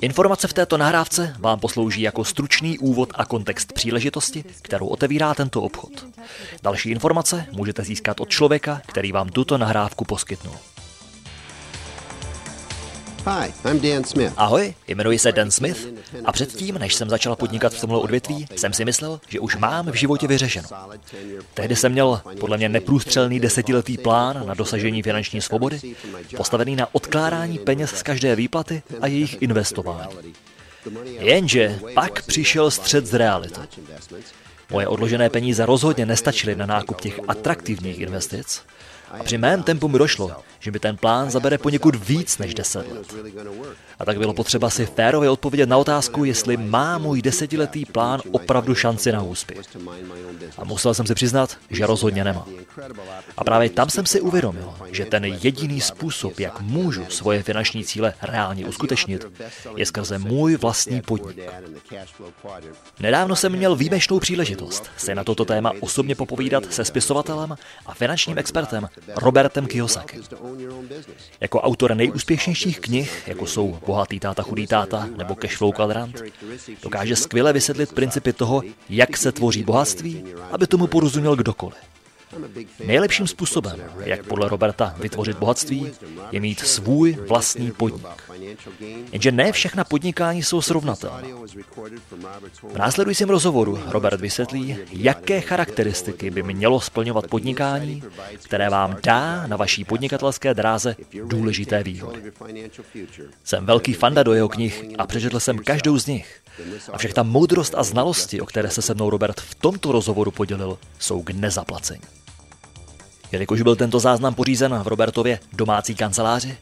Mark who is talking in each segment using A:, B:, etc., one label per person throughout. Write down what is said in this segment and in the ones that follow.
A: Informace v této nahrávce vám poslouží jako stručný úvod a kontext příležitosti, kterou otevírá tento obchod. Další informace můžete získat od člověka, který vám tuto nahrávku poskytnul.
B: Hi, I'm Dan Smith.
A: Ahoj, jmenuji se Dan Smith a předtím, než jsem začal podnikat v tomhle odvětví, jsem si myslel, že už mám v životě vyřešeno. Tehdy jsem měl podle mě neprůstřelný desetiletý plán na dosažení finanční svobody, postavený na odkládání peněz z každé výplaty a jejich investování. Jenže pak přišel střed z realitou. Moje odložené peníze rozhodně nestačily na nákup těch atraktivních investic při mém tempu mi došlo, že mi ten plán zabere poněkud víc než 10 let. A tak bylo potřeba si férově odpovědět na otázku, jestli má můj desetiletý plán opravdu šanci na úspěch. A musel jsem si přiznat, že rozhodně nemá. A právě tam jsem si uvědomil, že ten jediný způsob, jak můžu svoje finanční cíle reálně uskutečnit, je skrze můj vlastní podnik. Nedávno jsem měl výjimečnou příležitost se na toto téma osobně popovídat se spisovatelem a finančním expertem Robertem Kiyosaki. Jako autor nejúspěšnějších knih, jako jsou Bohatý táta, chudý táta nebo Cashflow kvadrant, dokáže skvěle vysvětlit principy toho, jak se tvoří bohatství, aby tomu porozuměl kdokoliv. Nejlepším způsobem, jak podle Roberta vytvořit bohatství, je mít svůj vlastní podnik. Jenže ne všechna podnikání jsou srovnatelná. V následujícím rozhovoru Robert vysvětlí, jaké charakteristiky by mělo splňovat podnikání, které vám dá na vaší podnikatelské dráze důležité výhody. Jsem velký fanda do jeho knih a přečetl jsem každou z nich. A všechna moudrost a znalosti, o které se se mnou Robert v tomto rozhovoru podělil, jsou k nezaplacení. Jelikož byl tento záznam pořízen v Robertově domácí kanceláři,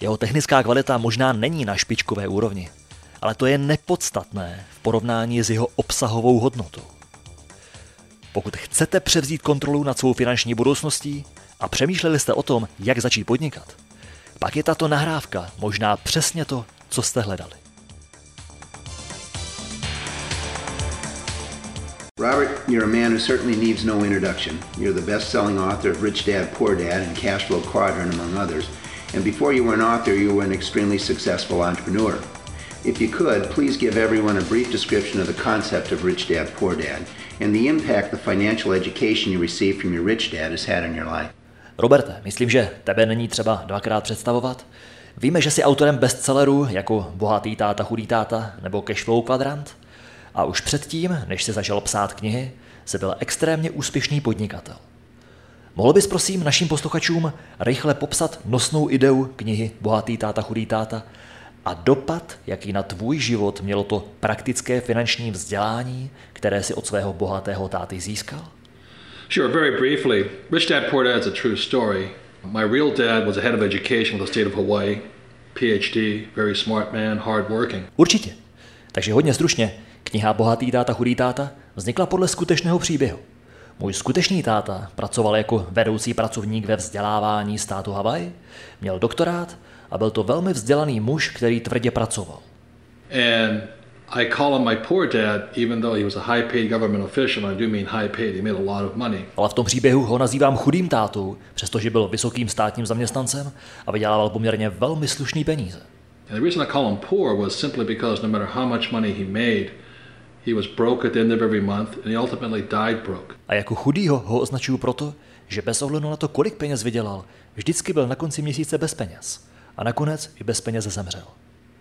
A: jeho technická kvalita možná není na špičkové úrovni, ale to je nepodstatné v porovnání s jeho obsahovou hodnotou. Pokud chcete převzít kontrolu nad svou finanční budoucností a přemýšleli jste o tom, jak začít podnikat, pak je tato nahrávka možná přesně to, co jste hledali.
B: Robert, you're a man who certainly needs no introduction. You're the best selling author of Rich Dad, Poor Dad and Cash Flow Quadrant, among others. And before you were an author, you were an extremely successful entrepreneur. If you could, please give everyone a brief description of the concept of Rich Dad, Poor Dad and the impact the financial education you received from your rich dad has had on your life.
A: Roberte, myslím, že tebe není třeba dvakrát představovat. Víme, že jsi autorem bestsellerů jako Bohatý táta, chudý táta nebo Cashflow kvadrant. A už předtím, než se začal psát knihy, se byl extrémně úspěšný podnikatel. Mohl bys prosím našim posluchačům rychle popsat nosnou ideu knihy Bohatý táta, chudý táta a dopad, jaký na tvůj život mělo to praktické finanční vzdělání, které si od svého bohatého táty získal?
C: Sure, very briefly. Rich Dad Poor Dad is a true story. My real dad was a head of education with the state of Hawaii, PhD, very smart man, hard working.
A: Určitě. Takže hodně stručně, Kniha Bohatý táta, chudý táta vznikla podle skutečného příběhu. Můj skutečný táta pracoval jako vedoucí pracovník ve vzdělávání státu Havaj, měl doktorát a byl to velmi vzdělaný muž, který tvrdě pracoval.
C: And I call him my poor dad, even though he was a high-paid government official. I do mean high-paid. He made a lot of money.
A: Ale v tom příběhu ho nazývám chudým tátou, přestože byl vysokým státním zaměstnancem a vydělával poměrně velmi slušný peníze.
C: And the reason I call him poor was simply because no matter how much money he made,
A: A jako chudýho ho označuju proto, že bez ohledu na to, kolik peněz vydělal, vždycky byl na konci měsíce bez peněz. A nakonec i bez peněz zemřel.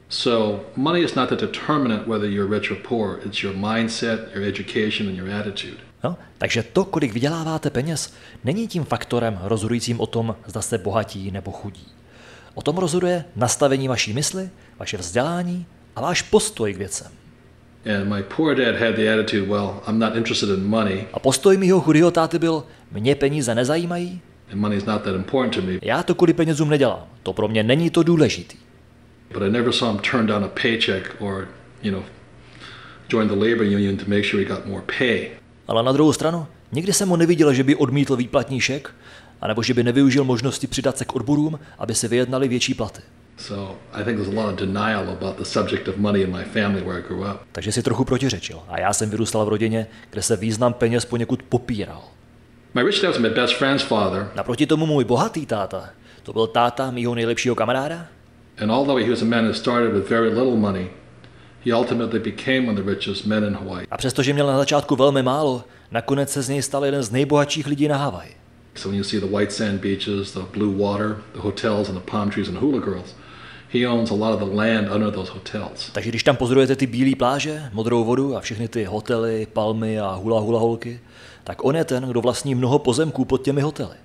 C: So money is not the determinant whether you're rich or poor. It's your mindset, your education and your attitude.
A: No, takže to, kolik vyděláváte peněz, není tím faktorem rozhodujícím o tom, zda jste bohatí nebo chudí. O tom rozhoduje nastavení vaší mysli, vaše vzdělání a váš postoj k věcem. A postoj mýho chudého táty byl, mě peníze nezajímají.
C: And money's not that important to me.
A: Já to kvůli penězům nedělám. To pro mě není to důležitý.
C: But I never saw him turn down a paycheck or, you know, join the labor union to make sure he got more pay.
A: Ale na druhou stranu, nikdy jsem mu neviděl, že by odmítl výplatní šek, anebo že by nevyužil možnosti přidat se k odborům, aby se vyjednali větší platy.
C: So I think there's a lot of denial about the subject of money in my family where I grew up.
A: Takže si trochu protiřečil. A já jsem vyrůstal v rodině, kde se význam peněz poněkud popíral.
C: My rich dad was my best friend's father.
A: Naproti tomu můj bohatý táta, to byl táta mýho nejlepšího kamaráda.
C: And although he was a man who started with very little money, he ultimately became one of the richest men in Hawaii.
A: A přestože měl na začátku velmi málo, nakonec se z něj stal jeden z nejbohatších lidí na Havaji.
C: So when you see the white sand beaches, the blue water, the hotels and the palm trees and hula girls, he owns a lot of the land under those hotels.
A: Takže když tam pozorujete ty bílé pláže, modrou vodu a všechny ty hotely, palmy a hula hula holky, tak on je ten, kdo vlastní mnoho pozemků pod těmi hotely.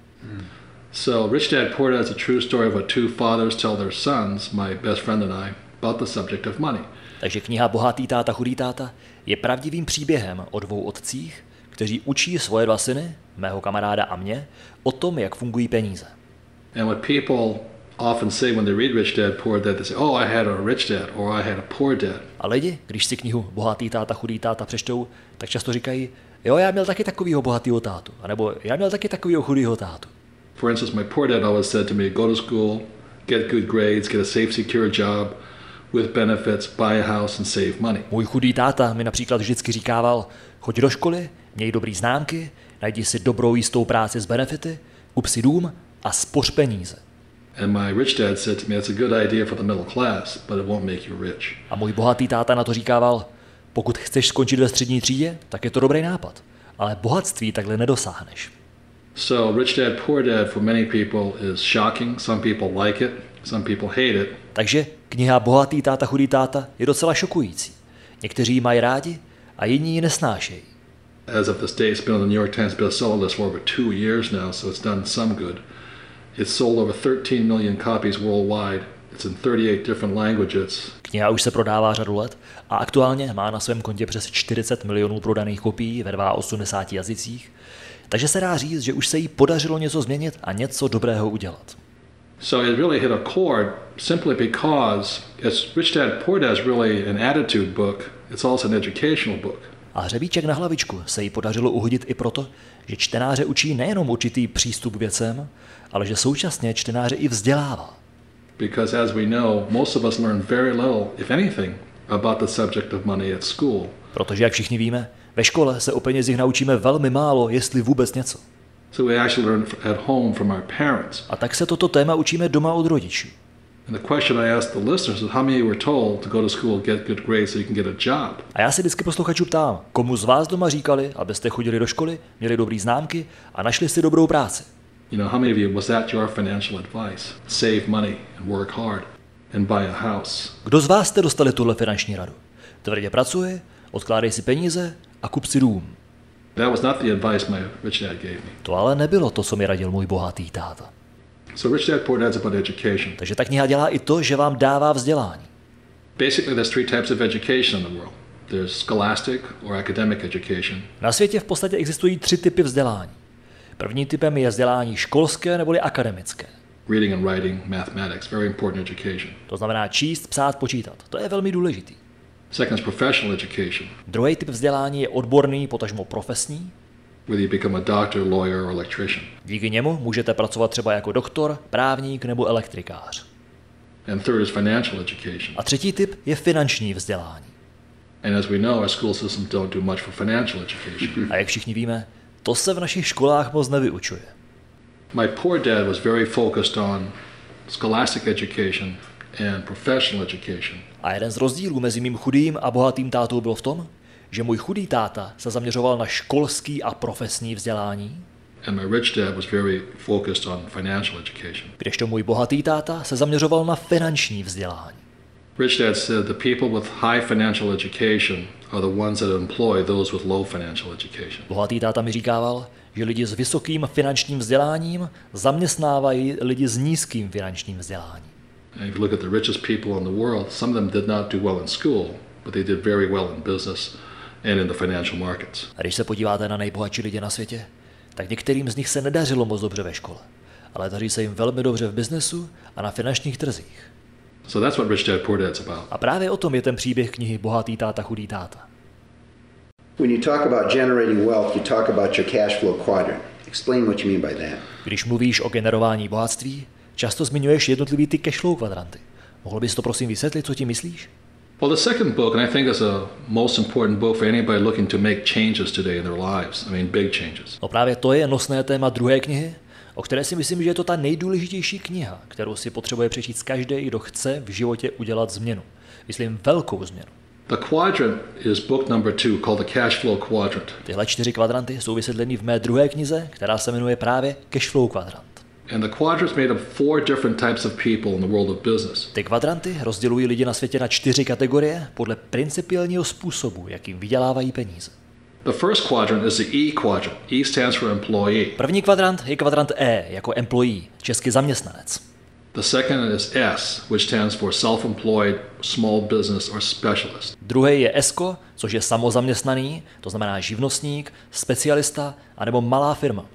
C: So Rich Dad Poor Dad is a true story of what two fathers tell their sons, my best friend and I, about the subject of money.
A: Takže kniha Bohatý táta, chudý táta je pravdivým příběhem o dvou otcích, kteří učí svoje dva syny, mého kamaráda a mě, o tom, jak fungují peníze.
C: And what people often say when they read Rich Dad Poor Dad, they say, "Oh, I had a rich dad," or "I had a poor dad."
A: A lidi, když si knihu Bohatý táta, chudý táta přečtou, tak často říkají, jo, já měl taky takovýho bohatýho tátu, anebo já měl taky takovýho chudýho tátu.
C: For instance, my poor dad always said to me, "Go to school, get good grades, get a safe, secure job with benefits, buy a house, and save money."
A: Můj chudý táta mi například vždycky říkával, choď do školy, měj dobrý známky, najdi si dobrou jistou práci s benefity, kup si dům a spoř peníze.
C: And my rich dad said to me, "That's a good idea for the middle class, but it won't make you rich."
A: A můj bohatý táta na to říkával, pokud chceš skončit ve střední třídě, tak je to dobrý nápad, ale bohatství takhle nedosáhneš.
C: So, Rich Dad Poor Dad for many people is shocking. Some people like it, some people hate it.
A: Takže kniha Bohatý táta, chudý táta je docela šokující. Někteří ji mají rádi a jiní ji nesnášejí.
C: As of this day, it's been on the New York Times bestseller list for over two years now, so it's done some good. It's sold over 13 million copies worldwide. It's in 38 different languages.
A: Kniha už se prodává řadu let a aktuálně má na svém kontě přes 40 milionů prodaných kopií ve 82 jazycích, takže se dá říct, že už se jí podařilo něco změnit a něco dobrého udělat.
C: So it really hit a chord simply because it's Rich Dad Poor Dad is really an attitude book. It's also an educational book.
A: A hřebíček na hlavičku se jí podařilo uhodit i proto, že čtenáře učí nejenom určitý přístup k věcem, ale že současně čtenáře i vzdělává.
C: Because as we know, most of us learn very little, if anything, about the subject of money at school.
A: Protože, jak všichni víme, ve škole se o penězích naučíme velmi málo, jestli vůbec něco.
C: So we actually learn at home from our parents.
A: A tak se toto téma učíme doma od rodičů.
C: And the question I asked the listeners is how many were told to go to school, get good grades so you can get a job?
A: A já se vždycky posluchačů ptám, komu z vás doma říkali, abyste chodili do školy, měli dobrý známky a našli si dobrou práci.
C: You know, how many of you was that your financial advice? Save money and work hard and buy a house.
A: Kdo z vás jste dostali tuhle finanční radu? Tvrdě pracuji, odkládej si peníze a kup si dům.
C: That was not the advice my rich dad gave me.
A: To ale nebylo to, co mi radil můj bohatý táta.
C: So Rich Dad Poor Dad's about education.
A: Takže ta kniha dělá i to, že vám dává vzdělání.
C: Basically, there's three types of education in the world. There's scholastic or academic education.
A: Na světě v podstatě existují tři typy vzdělání. Prvním typem je vzdělání školské neboli akademické.
C: Reading and writing, mathematics, very important education.
A: To znamená číst, psát, počítat. To je velmi důležitý.
C: Second is professional education,
A: Druhý typ vzdělání je odborný, potažmo profesní.
C: whether you become a doctor, lawyer, or electrician.
A: Díky němu můžete pracovat třeba jako doktor, právník nebo elektrikář.
C: And third is financial education.
A: A třetí typ je finanční vzdělání.
C: And as we know, our school systems don't do much for financial education.
A: A jak všichni víme, to se v našich školách moc nevyučuje.
C: My poor dad was very focused on scholastic education and professional education.
A: A jeden z rozdílů mezi mým chudým a bohatým tátou byl v tom, že můj chudý táta se zaměřoval na školský a profesní vzdělání,
C: And my rich dad was very focused on financial education.
A: kdežto můj bohatý táta se zaměřoval na finanční vzdělání.
C: Rich dad said the people with high financial education are the ones that employ those with low financial education.
A: Bohatý táta mi říkával, že lidi s vysokým finančním vzděláním zaměstnávají lidi s nízkým finančním vzděláním.
C: And if you look at the richest people in the world, some of them did not do well in school, but they did very well in business and in the financial markets.
A: A když se podíváte na nejbohatší lidi na světě, tak některým z nich se nedařilo moc dobře ve škole, ale daří se jim velmi dobře v biznesu a na finančních trzích.
C: So that's what Rich Dad Poor Dad's about.
A: A právě o tom je ten příběh knihy Bohatý táta, chudý táta.
B: When you talk about generating wealth, you talk about your cash flow quadrant. Explain what you mean by that.
A: Když mluvíš o generování bohatství, často zmiňuješ jednotlivý ty cashflow kvadranty. Mohl bys to prosím vysvětlit, co tím myslíš?
C: Well, the second book, and I think is a most important book for anybody looking to make changes today in their lives. I mean, big changes.
A: No právě to je nosné téma druhé knihy o které si myslím, že je to ta nejdůležitější kniha, kterou si potřebuje přečíst každý, kdo chce v životě udělat změnu. Myslím velkou změnu.
C: The quadrant is book number two called the cash flow quadrant.
A: Tyhle čtyři kvadranty jsou vysvětleny v mé druhé knize, která se jmenuje právě Cash Flow kvadrant.
C: And the quadrant's made up four different types of people in the world of business.
A: Ty kvadranty rozdělují lidi na světě na čtyři kategorie podle principiálního způsobu, jakým vydělávají peníze.
C: The first quadrant is the E quadrant. E stands for employee.
A: První kvadrant je kvadrant E, jako employee, česky zaměstnanec.
C: The second is S, which stands for self-employed, small business or specialist.
A: Druhý je ESCO, což je samozaměstnaný, to znamená živnostník, specialista anebo malá firma.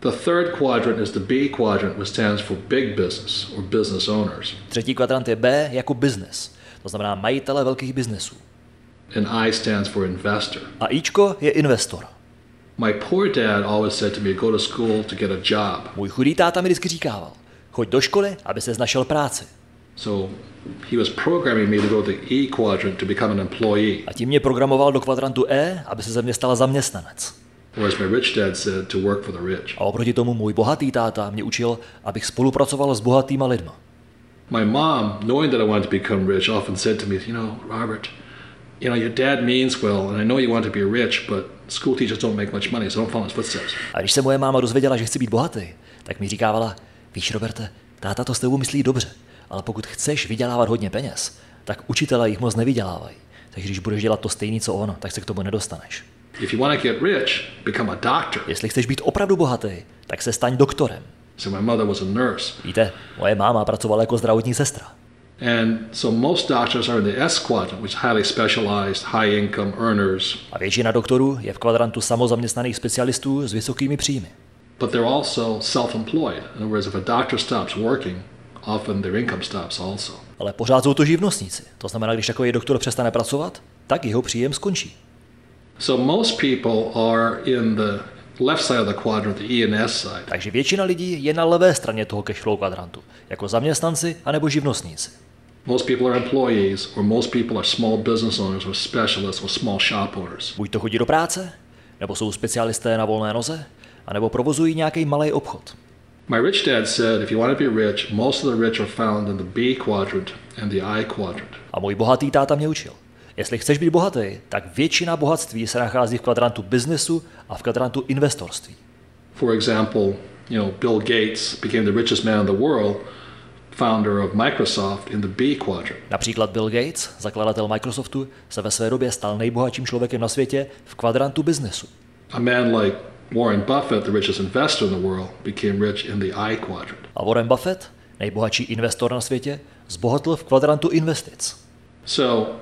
C: The third quadrant is the B quadrant, which stands for big business or business owners.
A: Třetí kvadrant je B jako business, to znamená majitele velkých biznesů.
C: And I stands for investor.
A: A Ičko je investor.
C: My poor dad always said to me, go to school to get a job.
A: Můj chudý táta mi vždycky říkával, choď do školy, aby se našel práci.
C: So he was programming me to go to the E quadrant to become an employee.
A: A tím mě programoval do kvadrantu E, aby se ze mě stala zaměstnanec.
C: Whereas my rich dad said to work for the rich.
A: A oproti tomu můj bohatý táta mě učil, abych spolupracoval s bohatýma lidma.
C: My mom, knowing that I wanted to become rich, often said to me, you know, Robert, you know, your dad means well, and I know you want to be rich, but school teachers don't make much money, so don't follow his footsteps.
A: A když se moje máma dozvěděla, že chci být bohatý, tak mi říkávala, víš Roberte, táta to s tebou myslí dobře, ale pokud chceš vydělávat hodně peněz, tak učitelé jich moc nevydělávají. Takže když budeš dělat to stejný, co on, tak se k tomu nedostaneš.
C: If you want to get rich, become a doctor.
A: Jestli chceš být opravdu bohatý, tak se staň doktorem.
C: So my mother was a nurse.
A: Víte, moje máma pracovala jako zdravotní sestra.
C: And so most doctors are in the S quadrant, which is highly specialized, high income earners.
A: A většina doktorů je v kvadrantu samozaměstnaných specialistů s vysokými příjmy.
C: But they're also self-employed. In other words, if a doctor stops working, often their income stops also.
A: Ale pořád jsou to živnostníci. To znamená, když takový doktor přestane pracovat, tak jeho příjem skončí.
C: So most people are in the left side of the quadrant, the E and S side.
A: Takže většina lidí je na levé straně toho cashflow kvadrantu, jako zaměstnanci anebo živnostníci.
C: Most people are employees, or most people are small business owners, or specialists, or small shop owners.
A: Buď to chodí do práce, nebo jsou specialisté na volné noze, anebo provozují nějaký malý obchod.
C: My rich dad said if you want to be rich, most of the rich are found in the B quadrant and the I quadrant.
A: A můj bohatý táta mě učil. Jestli chceš být bohatý, tak většina bohatství se nachází v kvadrantu biznesu a v kvadrantu investorství.
C: For example, you know, Bill Gates became the richest man in the world,
A: Například Bill Gates, zakladatel Microsoftu, se ve své době stal nejbohatším člověkem na světě v kvadrantu biznesu.
C: A man like Warren Buffett, the richest investor in the world, became rich in the I quadrant.
A: A Warren Buffett, nejbohatší investor na světě, zbohatl v kvadrantu investic.
C: So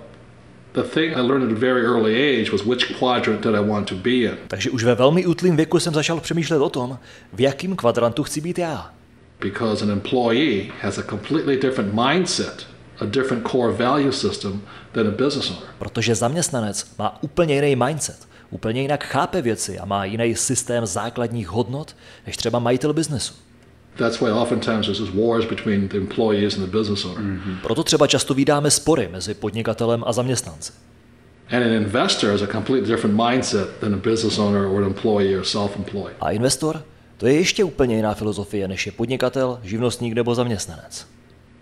C: the thing I learned at a very early age was which quadrant did I want to be in.
A: Takže už ve velmi útlým věku jsem začal přemýšlet o tom, v jakém kvadrantu chci být já.
C: Because an employee has a completely different mindset, a different core value system than a business owner.
A: Protože zaměstnanec má úplně jiný mindset, úplně jinak chápe věci a má jiný systém základních hodnot než třeba majitel biznesu.
C: That's why oftentimes there's wars between the employees and the business owner.
A: Proto třeba často vydáme spory mezi podnikatelem a zaměstnanci.
C: And an investor has a completely different mindset than a business owner or an employee or self-employed.
A: A investor? To je ještě úplně jiná filozofie, než je podnikatel, živnostník nebo zaměstnanec.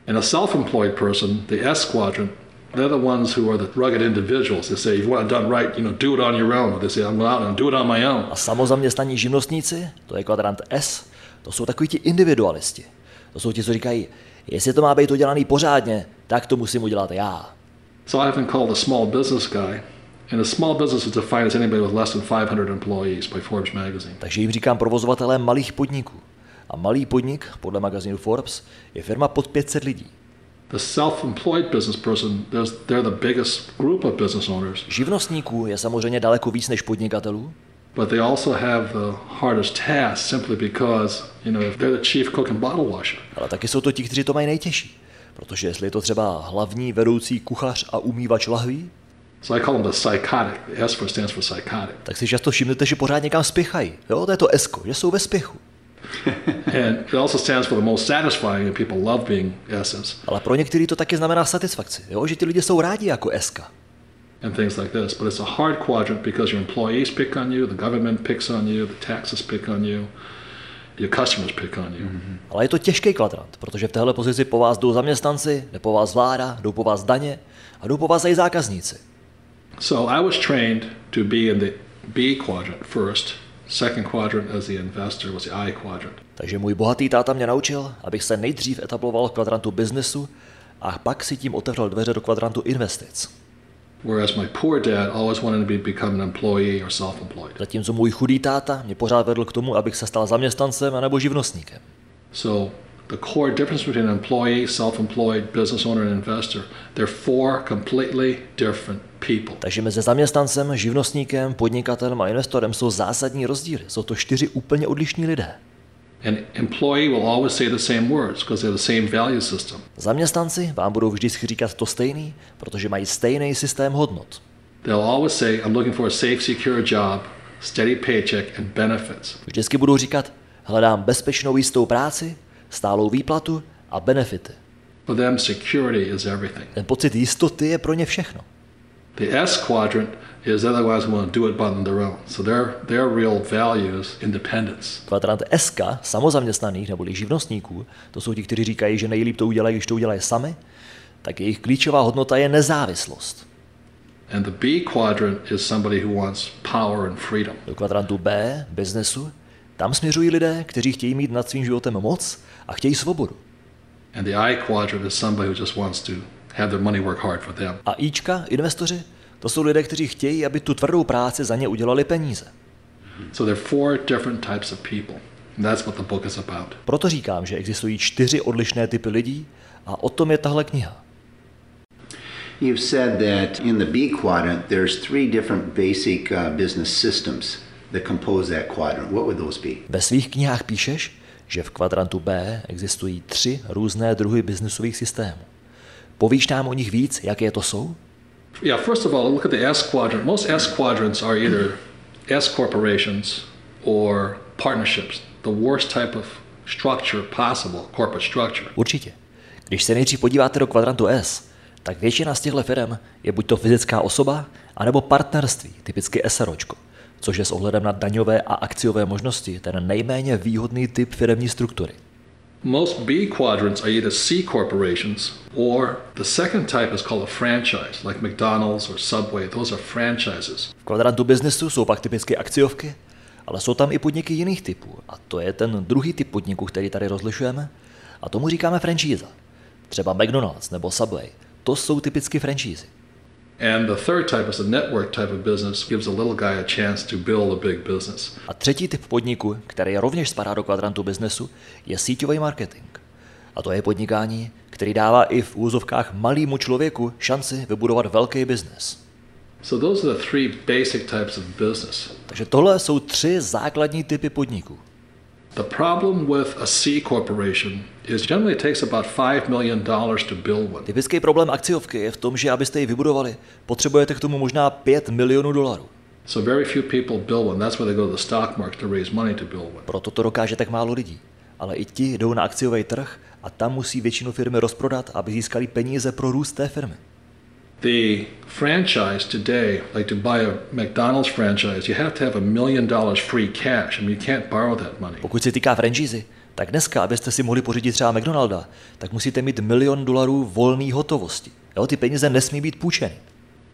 C: And a self-employed person, the S quadrant, they're the ones who are the rugged individuals. They say, if you want it done right, you know, do it on your own. They say, I'm out and do it on my own.
A: A samozaměstnaní živnostníci, to je kvadrant S, to jsou takoví ti individualisti. To jsou ti, co říkají, jestli to má být udělaný pořádně, tak to musím udělat já.
C: So I've been called a small business guy. And a small business is defined as anybody with less than 500 employees by Forbes magazine.
A: Takže jim říkám provozovatelé malých podniků. A malý podnik, podle magazínu Forbes, je firma pod 500 lidí.
C: The self-employed business person, they're the biggest group of business owners,
A: Živnostníků je samozřejmě daleko víc než podnikatelů,
C: but they also have the hardest task simply because, you know, if they're the chief cook and bottle washer.
A: ale taky jsou to ti, kteří to mají nejtěžší. Protože jestli je to třeba hlavní vedoucí kuchař a umývač lahví,
C: So I call them the psychotic. The S for stands for psychotic.
A: tak si často všimnete, že pořád někam spěchají. Jo, to je to esko, že jsou ve spěchu.
C: And it also stands for the most satisfying, and people love being S's
A: Ale pro některý to taky znamená satisfakci, jo? že ti lidi jsou rádi jako eska.
C: and things like this. But it's a hard quadrant because your employees pick on you, the government picks on you, the taxes pick on you. your customers pick on you. Mm-hmm.
A: Ale je to těžký kvadrant, protože v téhle pozici po vás jdou zaměstnanci, jde po vás vláda, jdou po vás daně a jdou po vás i zákazníci.
C: So I was trained to be in the B quadrant first. Second quadrant as the investor was the I quadrant.
A: Takže můj bohatý táta mě naučil, abych se nejdřív etabloval v kvadrantu biznesu a pak si tím otevřel dveře do kvadrantu investic.
C: Whereas my poor dad always wanted to be, become an employee or self-employed.
A: Zatímco můj chudý táta mě pořád vedl k tomu, abych se stal zaměstnancem nebo živnostníkem.
C: So the core difference between an employee, self-employed, business owner, and investor, they're four completely different people.
A: Takže mezi zaměstnancem, živnostníkem, podnikatelem a investorem jsou zásadní rozdíly. Jsou to čtyři úplně odlišní lidé.
C: An employee will always say the same words because they have the same value system.
A: Zaměstnanci vám budou vždycky říkat to stejný, protože mají stejný systém hodnot.
C: They'll always say, I'm looking for a safe, secure job, steady paycheck, and benefits.
A: Vždycky budou říkat, hledám bezpečnou jistou práci, stálou výplatu a benefity.
C: For them, security is everything.
A: Ten pocit jistoty je pro ně všechno.
C: The S quadrant is otherwise want to do it on their own. So their, their real value is independence.
A: Kvadrant SK, samozaměstnaných neboli živnostníků, to jsou ti, kteří říkají, že nejlíp to udělají, když to udělají sami, tak jejich klíčová hodnota je nezávislost.
C: And the B quadrant is somebody who wants power and freedom.
A: Do kvadrantu B, biznesu, tam směřují lidé, kteří chtějí mít nad svým životem moc a chtějí svobodu.
C: And the I quadrant is somebody who just wants to have their money work hard for them.
A: A Ička, investoři, to jsou lidé, kteří chtějí, aby tu tvrdou práci za ně udělali peníze.
C: So there are four different types of people. And that's what the book is about.
A: Proto říkám, že existují čtyři odlišné typy lidí a o tom je tahle kniha.
B: You've said that in the B quadrant, there's three different basic uh, business systems that compose that quadrant. What would those be?
A: Ve svých knihách píšeš, že v kvadrantu B existují tři různé druhy biznesových systémů. Povíš nám o nich víc, jaké to jsou?
C: Yeah, first of all, look at the S quadrant. Most S quadrants are either S corporations or partnerships, the worst type of structure possible, corporate structure.
A: Určitě. Když se nejdřív podíváte do kvadrantu S, tak většina z těchto firm je buď to fyzická osoba, anebo partnerství, typicky SROčko, což je s ohledem na daňové a akciové možnosti ten nejméně výhodný typ firmní struktury.
C: Most B quadrants are either C corporations or the second type is called a franchise, like McDonald's or Subway. Those are franchises.
A: V kvadrantu biznesu jsou pak typicky akciovky, ale jsou tam i podniky jiných typů. A to je ten druhý typ podniku, který tady rozlišujeme. A tomu říkáme franchise. Třeba McDonald's nebo Subway. To jsou typicky franchise.
C: A network type of business, gives a little guy a chance to build a big business.
A: A třetí typ podniku, který rovněž spadá do kvadrantu biznesu, je síťový marketing. A to je podnikání, který dává i v úzovkách malýmu člověku šanci vybudovat velký biznes.
C: So those are the three basic types of business.
A: Takže tohle jsou tři základní typy podniků.
C: The problem with a C corporation is generally it takes about $5 million to build one.
A: Typický problém akciovky je v tom, že abyste ji vybudovali, potřebujete k tomu možná 5 milionů dolarů.
C: So very few people build one. That's why they go to the stock market to raise money to build one.
A: Proto to dokáže tak málo lidí. Ale i ti jdou na akciový trh a tam musí většinu firmy rozprodat, aby získali peníze pro růst té firmy.
C: The franchise today, like to buy a McDonald's franchise, you have to have a million dollars free cash. I mean, you can't borrow that money.
A: Pokud se týká franšízy, tak dneska, abyste si mohli pořídit třeba McDonalda, tak musíte mít milion dolarů volné hotovosti. Jo, ty peníze nesmí být půjčeny.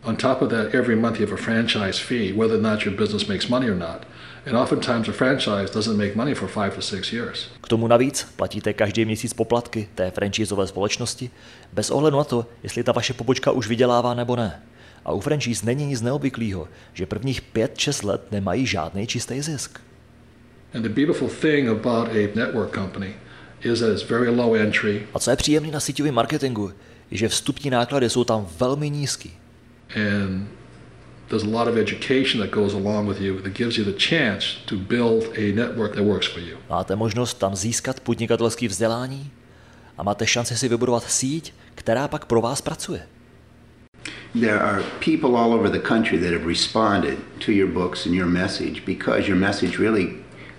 C: On top of that, every month you have a franchise fee, whether or not your business makes money or not. And oftentimes a franchise doesn't make money for five to six years.
A: K tomu navíc platíte každý měsíc poplatky té franchiseové společnosti, bez ohledu na to, jestli ta vaše pobočka už vydělává nebo ne. A u franchise není nic neobvyklého, že prvních 5-6 let nemají žádný čistý zisk.
C: And the beautiful thing about a network company is that it's very low entry
A: A co je příjemné na síťovém marketingu, je, že vstupní náklady jsou tam velmi nízký.
C: and there's a lot of education that goes along with you that gives you the chance to build a network that works for you.
A: Máte možnost tam získat podnikatelské vzdělání a máte šanci si vybudovat síť, která pak pro vás pracuje.
B: There are people all over the country that have responded to your books and your message because your message really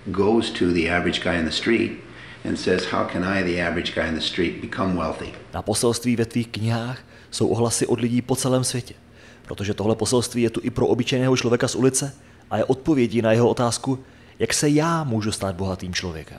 B: goes to the average guy in the street and says, How can I, the average guy in the street, become wealthy?
A: Na poselství ve tvých knihách jsou ohlasy od lidí po celém světě, protože tohle poselství je tu i pro obyčejného člověka z ulice a je odpovědí na jeho otázku, jak se já můžu stát bohatým člověkem.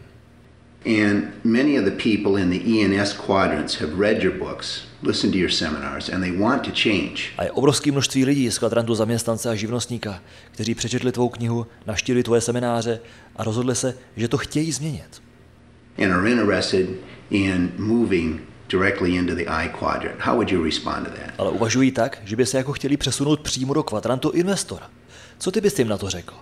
B: And many of the people in the ENS quadrants have read your books, listened to your seminars, and they want to change.
A: A je obrovské množství lidí z kvadrantu zaměstnance a živnostníka, kteří přečetli tvou knihu, navštívili tvoje semináře a rozhodli se, že to chtějí změnit.
B: and are interested in moving directly into the I quadrant. How would you respond to that?
A: Ale uvažují tak, že by se jako chtěli přesunout přímo do kvadrantu investora. Co ty bys jim na to řekl?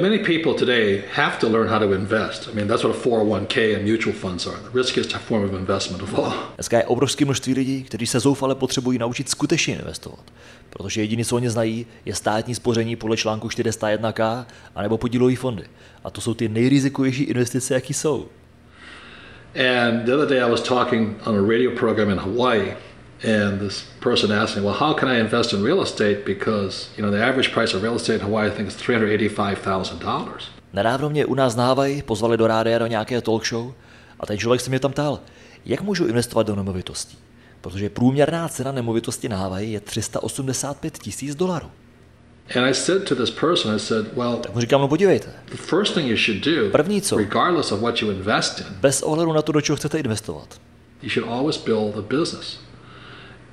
C: Many people today have to learn how to invest. I mean, that's what a 401k and mutual funds are, the riskiest form of investment of all.
A: Dneska je obrovské množství lidí, kteří se zoufale potřebují naučit skutečně investovat. Protože jediné, co oni znají, je státní spoření podle článku 401k anebo podílové fondy. A to jsou ty nejrizikovější investice, jaký jsou.
C: And the other day I was talking on a radio program in Hawaii, and this person asked me, "Well, how can I invest in real estate? Because you know the average price of real estate in Hawaii, I think, is three hundred eighty-five thousand dollars."
A: Nedávno mě u nás na Havaji pozvali do rádia do nějaké talk show a ten člověk se mě tam ptal, jak můžu investovat do nemovitostí. Protože průměrná cena nemovitosti na Havaji je 385 tisíc dolarů.
C: And I said to this person, I said, "Well,
A: Tak mu říkám, no podívejte,
C: the first thing you should do,
A: První co?
C: regardless of what you invest in,
A: bez ohledu na to, do čeho chcete investovat,
C: you should always build a business,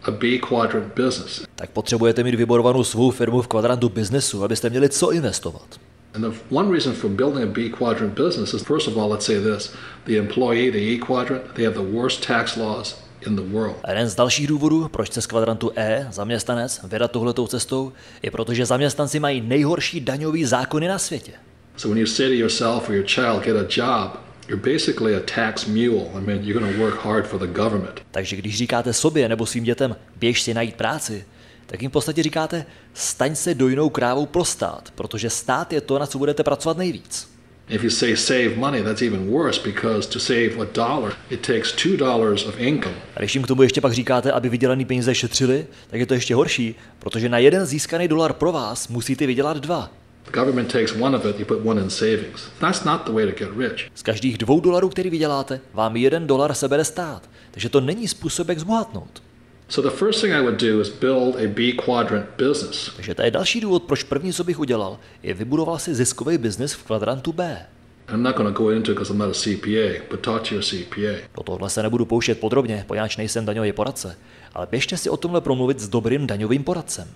C: a B quadrant business."
A: tak potřebujete mít vybudovanou svou firmu v kvadrantu biznesu, abyste měli co investovat.
C: And the one reason for building a B quadrant business is, first of all, let's say this: the employee, the E quadrant, they have the worst tax laws in the world.
A: A jeden z dalších důvodů, proč se z kvadrantu E, zaměstnanec, vydat tohletou cestou, je proto, že zaměstnanci mají nejhorší daňový zákony na světě.
C: So when you say to yourself or your child, get a job, you're basically a tax mule. I mean, you're going to work hard for the government.
A: Takže když říkáte sobě nebo svým dětem, běž si najít práci, tak jim v podstatě říkáte, staň se dojnou krávou pro stát, protože stát je to, na co budete pracovat nejvíc.
C: If you say save money, that's even worse because to save a dollar, it takes two dollars of income.
A: A když jim k tomu ještě pak říkáte, aby vydělaný peníze šetřili, tak je to ještě horší, protože na jeden získaný dolar pro vás musíte vydělat dva.
C: The government takes one of it, you put one in savings. That's not the way to get rich.
A: Z každých dvou dolarů, který vyděláte, vám jeden dolar sebere stát. Takže to není způsob, jak zbohatnout.
C: So the first thing I would do is build a B quadrant business.
A: Takže to je další důvod, proč první, co bych udělal, je vybudoval si ziskový biznis v kvadrantu B.
C: I'm not going to go into it because I'm not a CPA, but talk to your CPA.
A: Do tohle se nebudu pouštět podrobně, poněvadž nejsem daňový poradce, ale běžte si o tomhle promluvit s dobrým daňovým poradcem.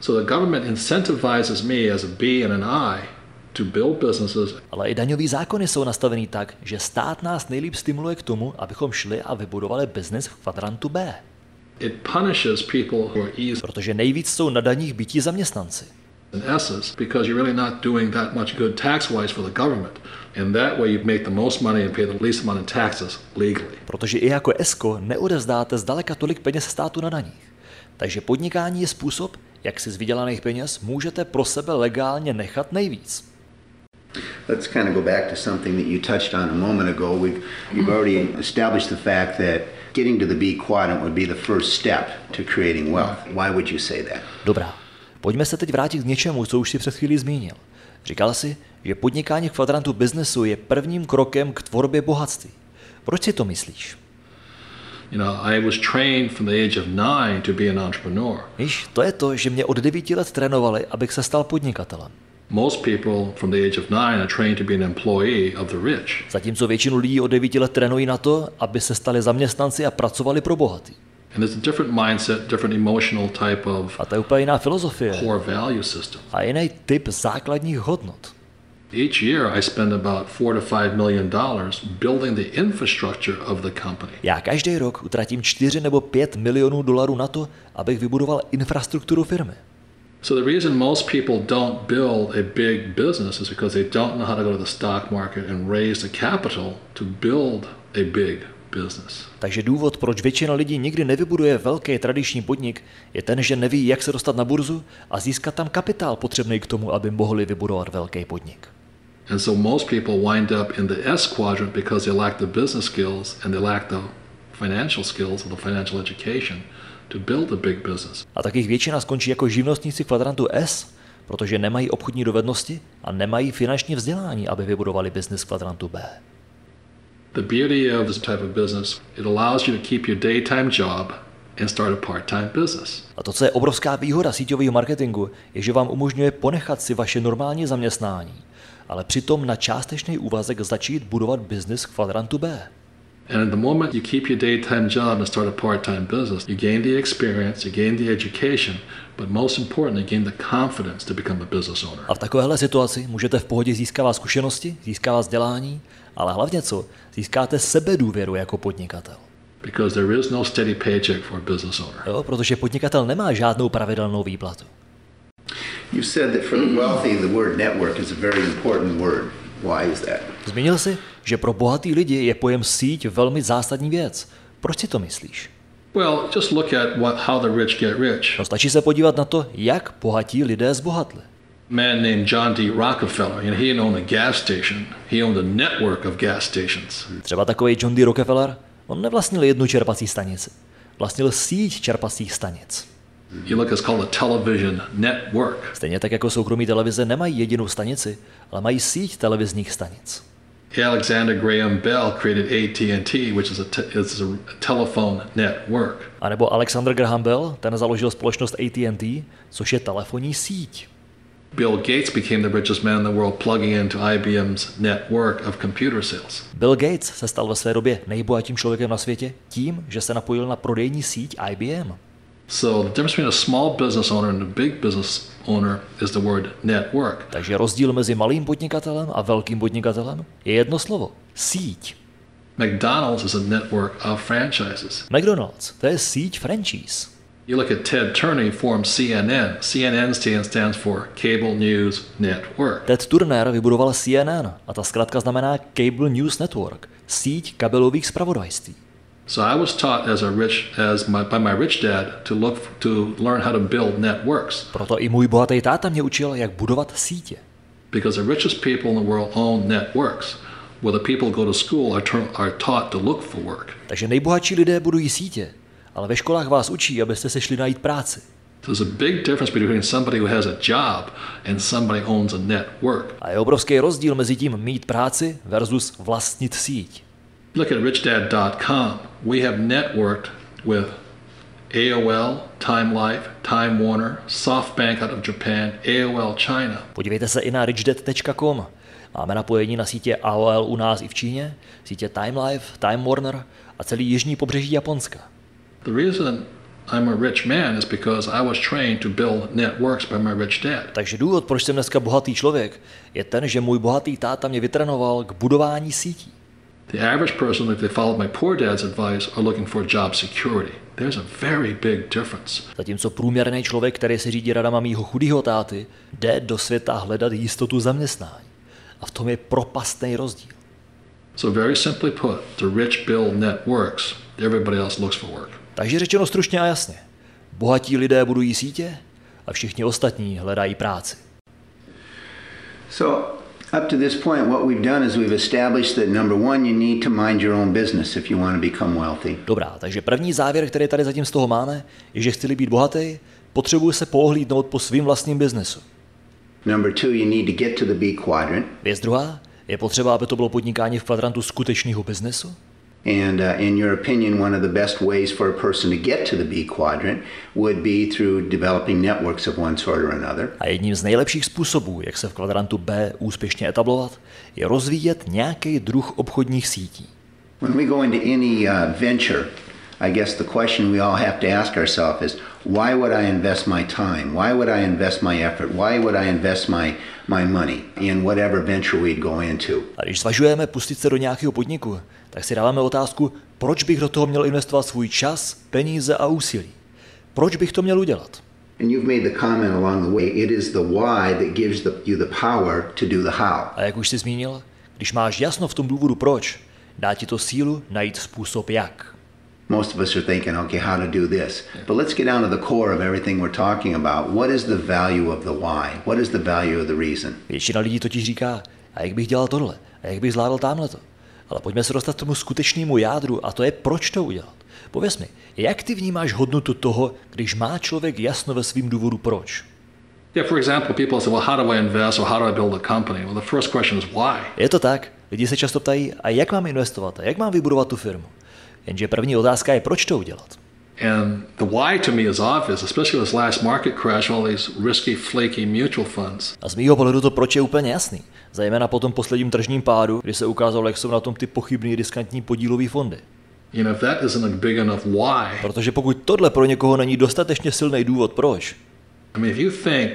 C: So the government incentivizes me as a B and an I to build businesses
A: Ale i daňový zákony jsou nastavený tak, že stát nás nejlíp stimuluje k tomu, abychom šli a vybudovali biznis v kvadrantu B. Protože nejvíc jsou na daních bytí zaměstnanci.
C: and S's because you're really not doing that much good tax wise for the government. And that way you make the most money and pay the least amount in taxes legally.
A: Protože i jako ESCO neodevzdáte zdaleka tolik peněz státu na daních. Takže podnikání je způsob, jak si z vydělaných peněz můžete pro sebe legálně nechat nejvíc.
B: Let's kind of go back to something that you touched on a moment ago. We've, you've already established the fact that getting to the B quadrant would be the first step to creating wealth. Why would you say that?
A: Dobrá, pojďme se teď vrátit k něčemu, co už si před chvílí zmínil. Říkal si, že podnikání v kvadrantu biznesu je prvním krokem k tvorbě bohatství. Proč si to myslíš?
C: You know, I was trained from the age of nine to be an entrepreneur.
A: Víš, to je to, že mě od devíti let trénovali, abych se stal podnikatelem.
C: Most people from the age of nine are trained to be an employee of the rich.
A: Zatímco většinu lidí od devíti let trénují na to, aby se stali zaměstnanci a pracovali pro bohatý.
C: And there's a different mindset, different emotional type of
A: A to je úplně jiná filozofie
C: core value system.
A: a jiný typ základních hodnot.
C: Each year, I spend about four to five million dollars building the infrastructure of the company.
A: Já každý rok utratím 4 nebo 5 milionů dolarů na to, abych vybudoval infrastrukturu firmy.
C: So the reason most people don't build a big business is because they don't know how to go to the stock market and raise the capital to build a big business.
A: Takže důvod, proč většina lidí nikdy nevybuduje velký tradiční podnik, je ten, že neví, jak se dostat na burzu a získat tam kapitál potřebný k tomu, aby mohli vybudovat velký podnik.
C: And so most people wind up in the S quadrant because they lack the business skills and they lack the financial skills or the financial education a big business.
A: A tak jich většina skončí jako živnostníci kvadrantu S, protože nemají obchodní dovednosti a nemají finanční vzdělání, aby vybudovali biznis kvadrantu B.
C: The beauty of this type of business, it allows you to keep your daytime job and start a part-time business.
A: A to, co je obrovská výhoda síťového marketingu, je, že vám umožňuje ponechat si vaše normální zaměstnání ale přitom na částečný úvazek začít budovat biznis v kvadrantu B.
C: And at the moment you keep your daytime job and start a part-time business, you gain the experience, you gain the education, but most importantly, gain the confidence to become a business owner.
A: A v takovéhle situaci můžete v pohodě získávat zkušenosti, získávat vzdělání, ale hlavně co? Získáte sebedůvěru jako podnikatel.
C: Because there is no steady paycheck for a business owner.
A: Jo, protože podnikatel nemá žádnou pravidelnou výplatu.
B: You said that for the wealthy, the word network is a very important word. Why is that?
A: Zmínil si, že pro bohatý lidi je pojem síť velmi zásadní věc. Proč si to myslíš?
C: Well, just look at what, how the rich get rich.
A: No stačí se podívat na to, jak bohatí lidé zbohatli.
C: Man named John D. Rockefeller, you know, he owned a gas station. He owned a network of gas stations.
A: Třeba takový John D. Rockefeller, on nevlastnil jednu čerpací stanici. Vlastnil síť čerpacích stanic.
C: You look, it's called a television network.
A: Stejně tak jako soukromí televize nemají jedinou stanici, ale mají síť televizních stanic.
C: Alexander Graham Bell created AT&T, which is a, te- is a telephone network.
A: A nebo Alexander Graham Bell, ten založil společnost AT&T, což je telefonní síť.
C: Bill Gates became the richest man in the world plugging into IBM's network of computer sales.
A: Bill Gates se stal ve své době nejbohatším člověkem na světě tím, že se napojil na prodejní síť IBM.
C: So the difference between a small business owner and a big business owner is the word network.
A: Takže rozdíl mezi malým podnikatelem a velkým podnikatelem je jedno slovo. Síť.
C: McDonald's is a network of franchises.
A: McDonald's, to je síť franchise.
C: You look at Ted Turner, formed CNN. CNN stand- stands for Cable News Network.
A: Ted Turner vybudoval CNN a ta zkrátka znamená Cable News Network, síť kabelových zpravodajství.
C: So I was taught as a rich as my, by my rich dad to look to learn how to build networks
A: Proto i můj bohatý táta mě učil, jak budovat sítě.
C: because the richest people in the world own networks. Where the people go to school are, are taught to look for work.
A: Takže nejbohatší lidé budují sítě, ale ve školách vás učí, abyste se šli najít práci.
C: There's a big difference between somebody who has a job and somebody owns a network.
A: A je obrovský rozdíl mezi tím mít práci versus vlastnit síť.
C: Look at richdad.com. We have networked with AOL, Time Life, Time Warner, SoftBank out of Japan, AOL China.
A: Podívejte se i na richdad.com. Máme napojení na sítě AOL u nás i v Číně, sítě Time Life, Time Warner a celý jižní pobřeží Japonska.
C: The reason I'm a rich man is because I was trained to build networks by my rich dad.
A: Takže důvod, proč jsem dneska bohatý člověk, je ten, že můj bohatý táta mě vytrénoval k budování sítí.
C: The average person, if they followed my poor dad's advice, are looking for job security. There's a very big difference.
A: Zatímco průměrný člověk, který se řídí radama mýho chudého táty, jde do světa hledat jistotu zaměstnání. A v tom je propastný rozdíl.
C: So very simply put, the rich build networks. Everybody else looks for work.
A: Takže řečeno stručně a jasně. Bohatí lidé budují sítě a všichni ostatní hledají práci.
B: So, up to this point, what we've done is we've established that number one, you need to mind your own business if you want to become wealthy.
A: Dobrá, takže první závěr, který tady zatím z toho máme, je, že chci být bohatý, potřebuji se poohlídnout po svým vlastním biznesu.
B: Number two, you need to get to the B quadrant.
A: Věc druhá, je potřeba, aby to bylo podnikání v kvadrantu skutečného biznesu.
B: And uh, in your opinion, one of the best ways for a person to get to the B quadrant would be through developing networks of one sort or another.
A: A jedním z nejlepších způsobů, jak se v kvadrantu B úspěšně etablovat, je rozvíjet nějaký druh obchodních sítí.
B: When we go into any uh, venture, I guess the question we all have to ask ourselves is why would I invest my time? Why would I invest my effort? Why would I invest my, my money in whatever venture we'd go into?
A: A když zvažujeme pustit se do nějakého podniku, tak si dáváme otázku, proč bych do toho měl investovat svůj čas, peníze a úsilí. Proč bych to měl udělat?
B: To.
A: A jak už jsi zmínil, když máš jasno v tom důvodu proč, dá ti to sílu najít způsob jak.
B: Most of us are thinking, okay, how to do this. But let's get down to the core of everything we're talking about. What is the value of the why? What is the value of the reason?
A: Většina lidí totiž říká, a jak bych dělal tohle, a jak bych zvládl tamhleto. Ale pojďme se dostat k tomu skutečnému jádru a to je proč to udělat. Pověz mi, jak ty vnímáš hodnotu toho, když má člověk jasno ve svým důvodu proč?
C: Yeah, for example, people say, well, how do I invest or how do I build a company? Well, the first question is why?
A: Je to tak, lidi se často ptají, a jak mám investovat, a jak mám vybudovat tu firmu? Jenže první otázka je, proč to udělat.
C: And the why to me is obvious, especially with this last market crash, all these risky, flaky mutual funds.
A: A z mýho pohledu to proč je úplně jasný. Zajména po tom posledním tržním pádu, kdy se ukázalo, jak jsou na tom ty pochybný riskantní podílové fondy.
C: You know, if that isn't a big enough why,
A: Protože pokud tohle pro někoho není dostatečně silný důvod proč,
C: I mean, if you think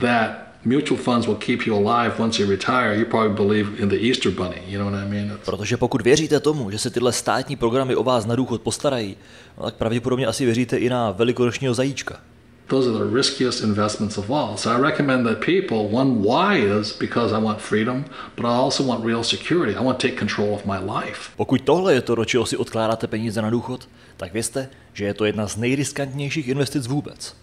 C: that mutual funds will keep you alive once you retire, you probably believe in the Easter Bunny. You know what I mean?
A: Protože pokud věříte tomu, že se tyhle státní programy o vás na důchod postarají, no tak pravděpodobně asi věříte i na velikonočního zajíčka.
C: Those are the riskiest investments of all. So I recommend that people, one why is because I want freedom, but I also want real security. I want to take control of my life.
A: Pokud tohle je to, do čeho si odkládáte peníze na důchod, tak vězte, že je to jedna z nejriskantnějších investic vůbec.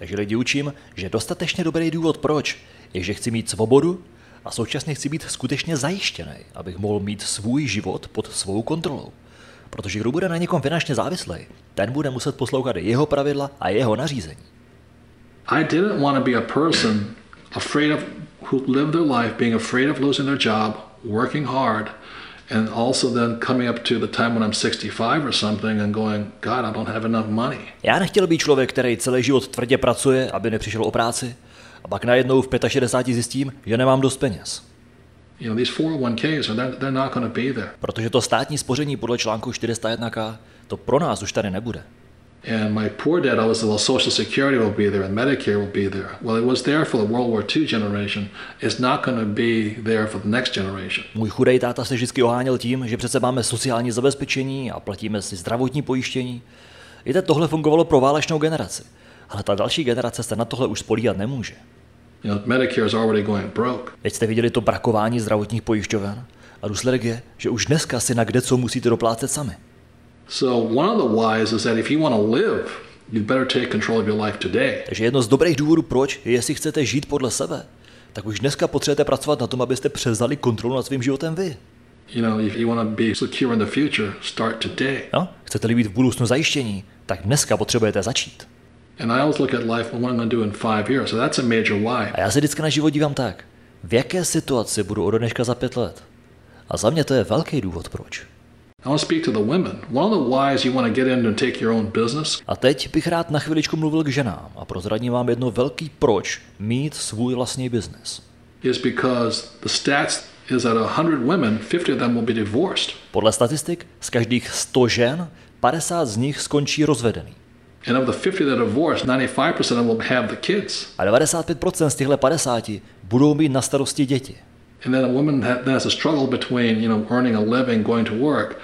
A: Takže lidi učím, že dostatečně dobrý důvod proč je, že chci mít svobodu a současně chci být skutečně zajištěný, abych mohl mít svůj život pod svou kontrolou. Protože kdo bude na někom finančně závislý, ten bude muset poslouchat jeho pravidla a jeho nařízení.
C: I didn't want to be a person afraid of who lived their life being afraid of losing their job, working hard, and also then coming up to the time when I'm 65 or something and going, God, I don't have enough money.
A: Já nechtěl být člověk, který celý život tvrdě pracuje, aby nepřišel o práci, a pak najednou v 65 zjistím, že nemám dost peněz.
C: You know, these 401ks, are they're, they're not going to be there.
A: Protože to státní spoření podle článku 401k, to pro nás už tady nebude.
C: And my poor dad always said, well, Social Security will be there and Medicare will be there. Well, it was there for the World War II generation. It's not going to be there for the next generation.
A: Můj chudej táta se vždycky oháněl tím, že přece máme sociální zabezpečení a platíme si zdravotní pojištění. Víte, tohle fungovalo pro válečnou generaci. Ale ta další generace se na tohle už spolíhat nemůže.
C: You know, Medicare is already going broke.
A: Teď jste viděli to brakování zdravotních pojišťoven a důsledek je, že už dneska si na kde co musíte doplácet sami.
C: So one of the whys is that if you want to live, you'd better take control of your life today.
A: Takže jedno z dobrých důvodů, proč je, jestli chcete žít podle sebe, tak už dneska potřebujete pracovat na tom, abyste převzali kontrolu nad svým životem vy.
C: You know, if you want to be secure in the future, start today.
A: No? Chcete-li být v budoucnu zajištění, tak dneska potřebujete začít.
C: And I always look at life, what am I going to do in five years? So that's a major why.
A: A já se vždycky na život dívám tak. V jaké situaci budu od dneška za pět let? A za mě to je velký důvod, proč.
C: I want to speak to the women. One of the whys you want to get into and take your own business
A: A teď bych rád na chviličku mluvil k ženám a prozradím vám jedno velký proč mít svůj vlastní biznes.
C: is because the stats is that 100 women, 50 of them will be divorced.
A: Podle statistik z každých 100 žen 50 z nich skončí rozvedený.
C: And of the 50 that are divorced, 95% of them will have the kids.
A: A 95% z těchto 50 budou mít na starosti děti.
C: And then a woman ha- then has a struggle between, you know, earning a living, going to work,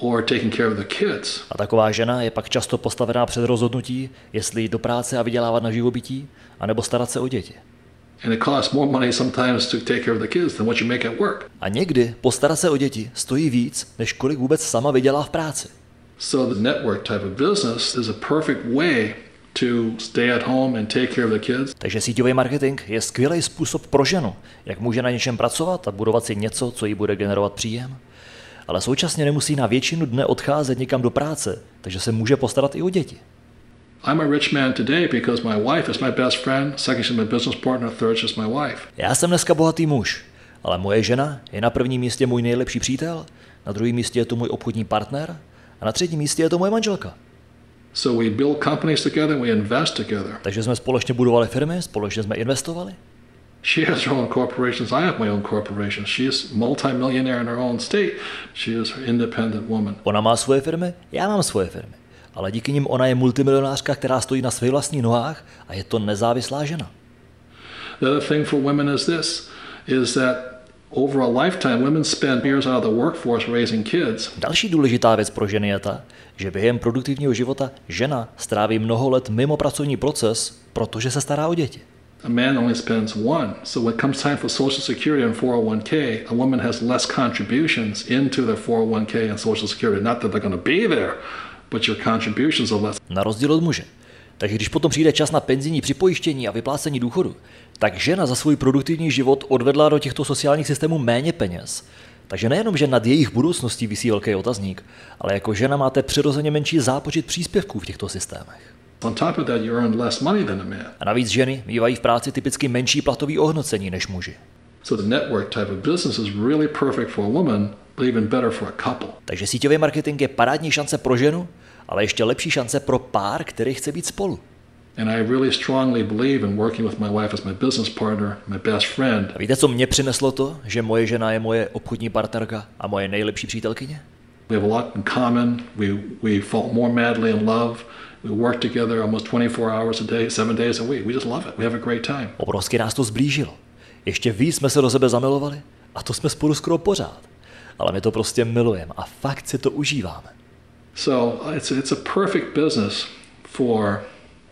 C: or taking care of the kids.
A: A taková žena je pak často postavená před rozhodnutí, jestli jít do práce a vydělávat na živobytí, anebo starat se o děti.
C: And it costs more money sometimes to take care of the kids than what you make at work.
A: A někdy postarat se o děti stojí víc, než kolik vůbec sama vydělá v práci.
C: So the network type of business is a perfect way to stay at home and take care of the kids.
A: Takže síťový marketing je skvělý způsob pro ženu, jak může na něčem pracovat a budovat si něco, co jí bude generovat příjem. Ale současně nemusí na většinu dne odcházet někam do práce, takže se může postarat i o děti.
C: I'm a rich man today because my wife is my best friend, second she's my business partner, third she's my wife.
A: Já jsem dneska bohatý muž, ale moje žena je na prvním místě můj nejlepší přítel, na druhém místě je to můj obchodní partner a na třetím místě je to moje manželka.
C: So we build companies together, we invest together.
A: Takže jsme společně budovali firmy, společně jsme investovali.
C: She has her own corporations, I have my own corporation. She is multimillionaire in her own state. She is an independent woman.
A: Ona má svoje firmy, já mám svoje firmy. Ale díky nim ona je multimilionářka, která stojí na svých vlastních nohách a je to nezávislá žena.
C: The other thing for women is this, is that over a lifetime, women spend years out of the workforce raising kids.
A: Další důležitá věc pro ženy je ta, že během produktivního života žena stráví mnoho let mimo pracovní proces, protože se stará o děti.
C: A man only spends one. So when it comes time for Social Security and 401k, a woman has less contributions into their 401k and Social Security. Not that they're going to be there, but your contributions are less.
A: Na rozdíl od muže. Takže když potom přijde čas na penzijní připojištění a vyplácení důchodu, tak žena za svůj produktivní život odvedla do těchto sociálních systémů méně peněz. Takže nejenom, že nad jejich budoucností visí velký otazník, ale jako žena máte přirozeně menší zápočet příspěvků v těchto systémech.
C: A
A: navíc ženy mývají v práci typicky menší platový ohodnocení než muži. Takže síťový marketing je parádní šance pro ženu ale ještě lepší šance pro pár, který chce být spolu.
C: And I really strongly believe in working with my wife as my business partner, my best friend.
A: A víte, co mě přineslo to, že moje žena je moje obchodní partnerka a moje nejlepší přítelkyně?
C: We have a lot in common. We, we fall more madly in love. We work together almost 24 hours a day, seven days a week. We just love it. We have a great time.
A: Obrovsky nás to zblížilo. Ještě víc jsme se do sebe zamilovali a to jsme spolu skoro pořád. Ale my to prostě milujeme a fakt si to užíváme.
C: So it's, it's a perfect business for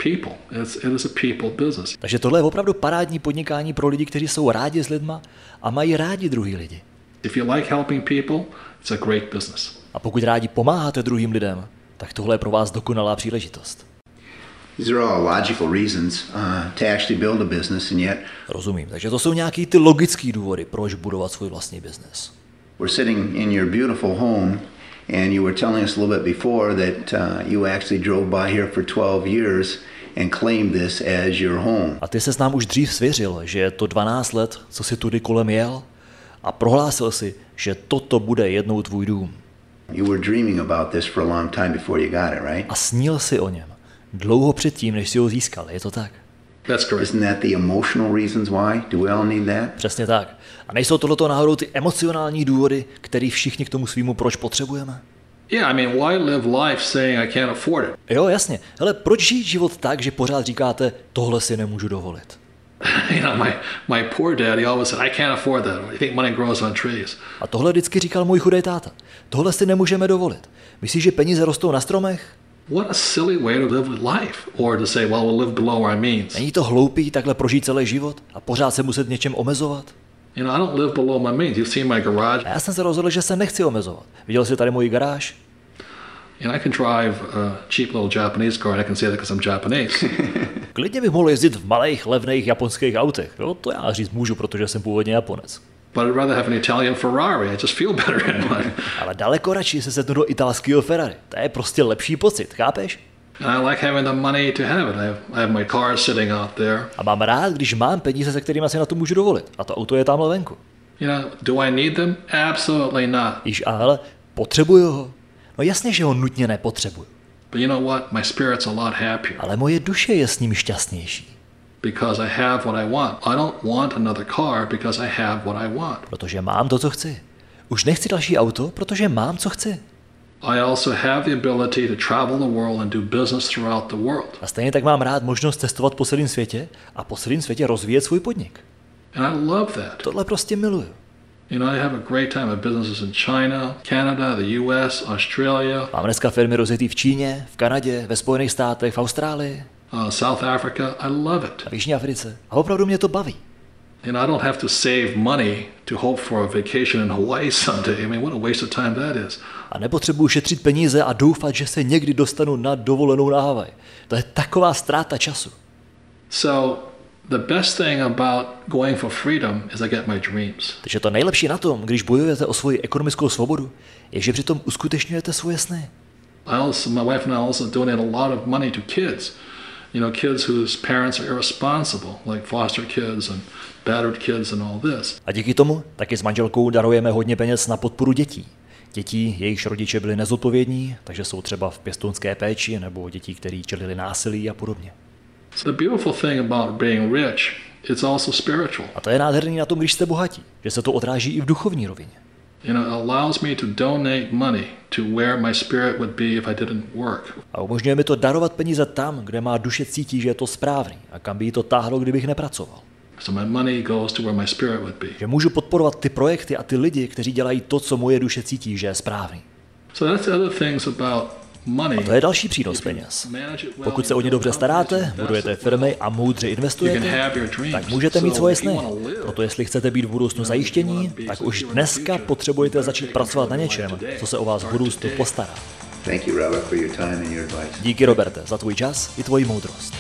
C: people. It's, it is a people business.
A: Takže tohle je opravdu parádní podnikání pro lidi, kteří jsou rádi s lidma a mají rádi druhý lidi.
C: If you like helping people, it's a great business.
A: A pokud rádi pomáháte druhým lidem, tak tohle je pro vás dokonalá příležitost.
B: These are all logical reasons to actually build a business, and yet
A: Rozumím. Takže to jsou nějaký ty logický důvody, proč budovat svůj vlastní biznes.
B: we're sitting in your beautiful home, and you were telling us a little bit before that uh, you actually drove by here for 12 years and claimed this as your home.
A: A ty se s nám už dřív svěřil, že je to 12 let, co si tudy kolem jel a prohlásil si, že toto bude jednou tvůj dům.
B: You were dreaming about this for a long time before you got it, right?
A: A snil si o něm. Dlouho předtím, než si ho získal, je to tak?
C: That's correct.
B: Isn't that the emotional reasons why? Do we all need that?
A: Přesně tak. A nejsou tohleto náhodou ty emocionální důvody, který všichni k tomu svýmu proč potřebujeme?
C: Yeah, I mean, why live life saying I can't afford it?
A: Jo, jasně. Hele, proč žít život tak, že pořád říkáte, tohle si nemůžu dovolit?
C: you know, my, my poor dad, he always said, I can't afford that. You think money grows on trees.
A: A tohle vždycky říkal můj chudý táta. Tohle si nemůžeme dovolit. Myslíš, že peníze rostou na stromech?
C: What a silly way to live life. Or to say, well, we'll live below our means.
A: Není to hloupý takhle prožít celý život a pořád se muset něčem omezovat?
C: You know, I don't live below my means. You've seen my garage.
A: A já jsem se rozhodl, že se nechci omezovat. Viděl jsi tady moji garáž?
C: And I can drive a cheap little Japanese car, and I can say that because I'm Japanese.
A: Klidně bych mohl jezdit v malých, levných japonských autech. Jo, to já říct můžu, protože jsem původně Japonec.
C: But I'd rather have an Italian Ferrari. I just feel better in one.
A: Ale daleko radši se sednu do italského Ferrari. To je prostě lepší pocit, chápeš?
C: I like having the money to have it. I have, I have my car sitting out there.
A: A mám rád, když mám peníze, se kterými si na to můžu dovolit. A to auto je tamhle venku.
C: You know, do I need them? Absolutely not.
A: Již a hele, potřebuju ho. No jasně, že ho nutně nepotřebuju.
C: But you know what? My spirit's a lot happier
A: Ale moje duše je s ním šťastnější.
C: Because I have what I want. I don't want another car because I have what I want.
A: Protože mám to, co chci. Už nechci další auto, protože mám, co chci.
C: I also have the ability to travel the world and do business throughout the world.
A: A stejně tak mám rád možnost cestovat po celém světě a po celém světě rozvíjet svůj podnik.
C: And I love that.
A: Tohle prostě miluju.
C: You know, I have a great time. Have businesses in China, Canada, the US, Australia,
A: Mám dneska firmy rozjetý v Číně, v Kanadě, ve Spojených státech, v Austrálii
C: uh, South Africa. I love it.
A: a v Jižní Africe. A opravdu mě to baví.
C: And I don't have to save money to hope for a vacation in Hawaii someday. I mean, what a waste of time that is.
A: A nepotřebuju šetřit peníze a doufat, že se někdy dostanu na dovolenou na Havaj. To je taková ztráta času.
C: So, the best thing about going for freedom is I get my dreams.
A: Takže to nejlepší na tom, když bojujete o svoji ekonomickou svobodu, je, že přitom uskutečňujete svoje sny.
C: I also, my wife and I also donate a lot of money to kids. You know, kids whose parents are irresponsible, like foster kids and battered kids and all this.
A: A díky tomu taky s manželkou darujeme hodně peněz na podporu dětí. Dětí, jejichž rodiče byli nezodpovědní, takže jsou třeba v pěstounské péči, nebo dětí, které čelili násilí a podobně.
C: So the beautiful thing about being rich, it's also spiritual.
A: A to je nádherný na tom, když jste bohatí, že se to odráží i v duchovní rovině.
C: You know, it allows me to donate money to where my spirit would be if I didn't work.
A: A umožňuje mi to darovat peníze tam, kde má duše cítí, že je to správný a kam by jí to táhlo, kdybych nepracoval.
C: So my money goes to where my spirit would be.
A: Že můžu podporovat ty projekty a ty lidi, kteří dělají to, co moje duše cítí, že je správný.
C: So that's the other things about.
A: A to je další přínos peněz. Pokud se o ně dobře staráte, budujete firmy a moudře investujete, tak můžete mít svoje sny. Proto jestli chcete být v budoucnu zajištění, tak už dneska potřebujete začít pracovat na něčem, co se o vás v budoucnu postará.
B: Thank you, Robert, for your time and your advice.
A: Díky, Roberte, za tvůj čas i tvoji moudrost.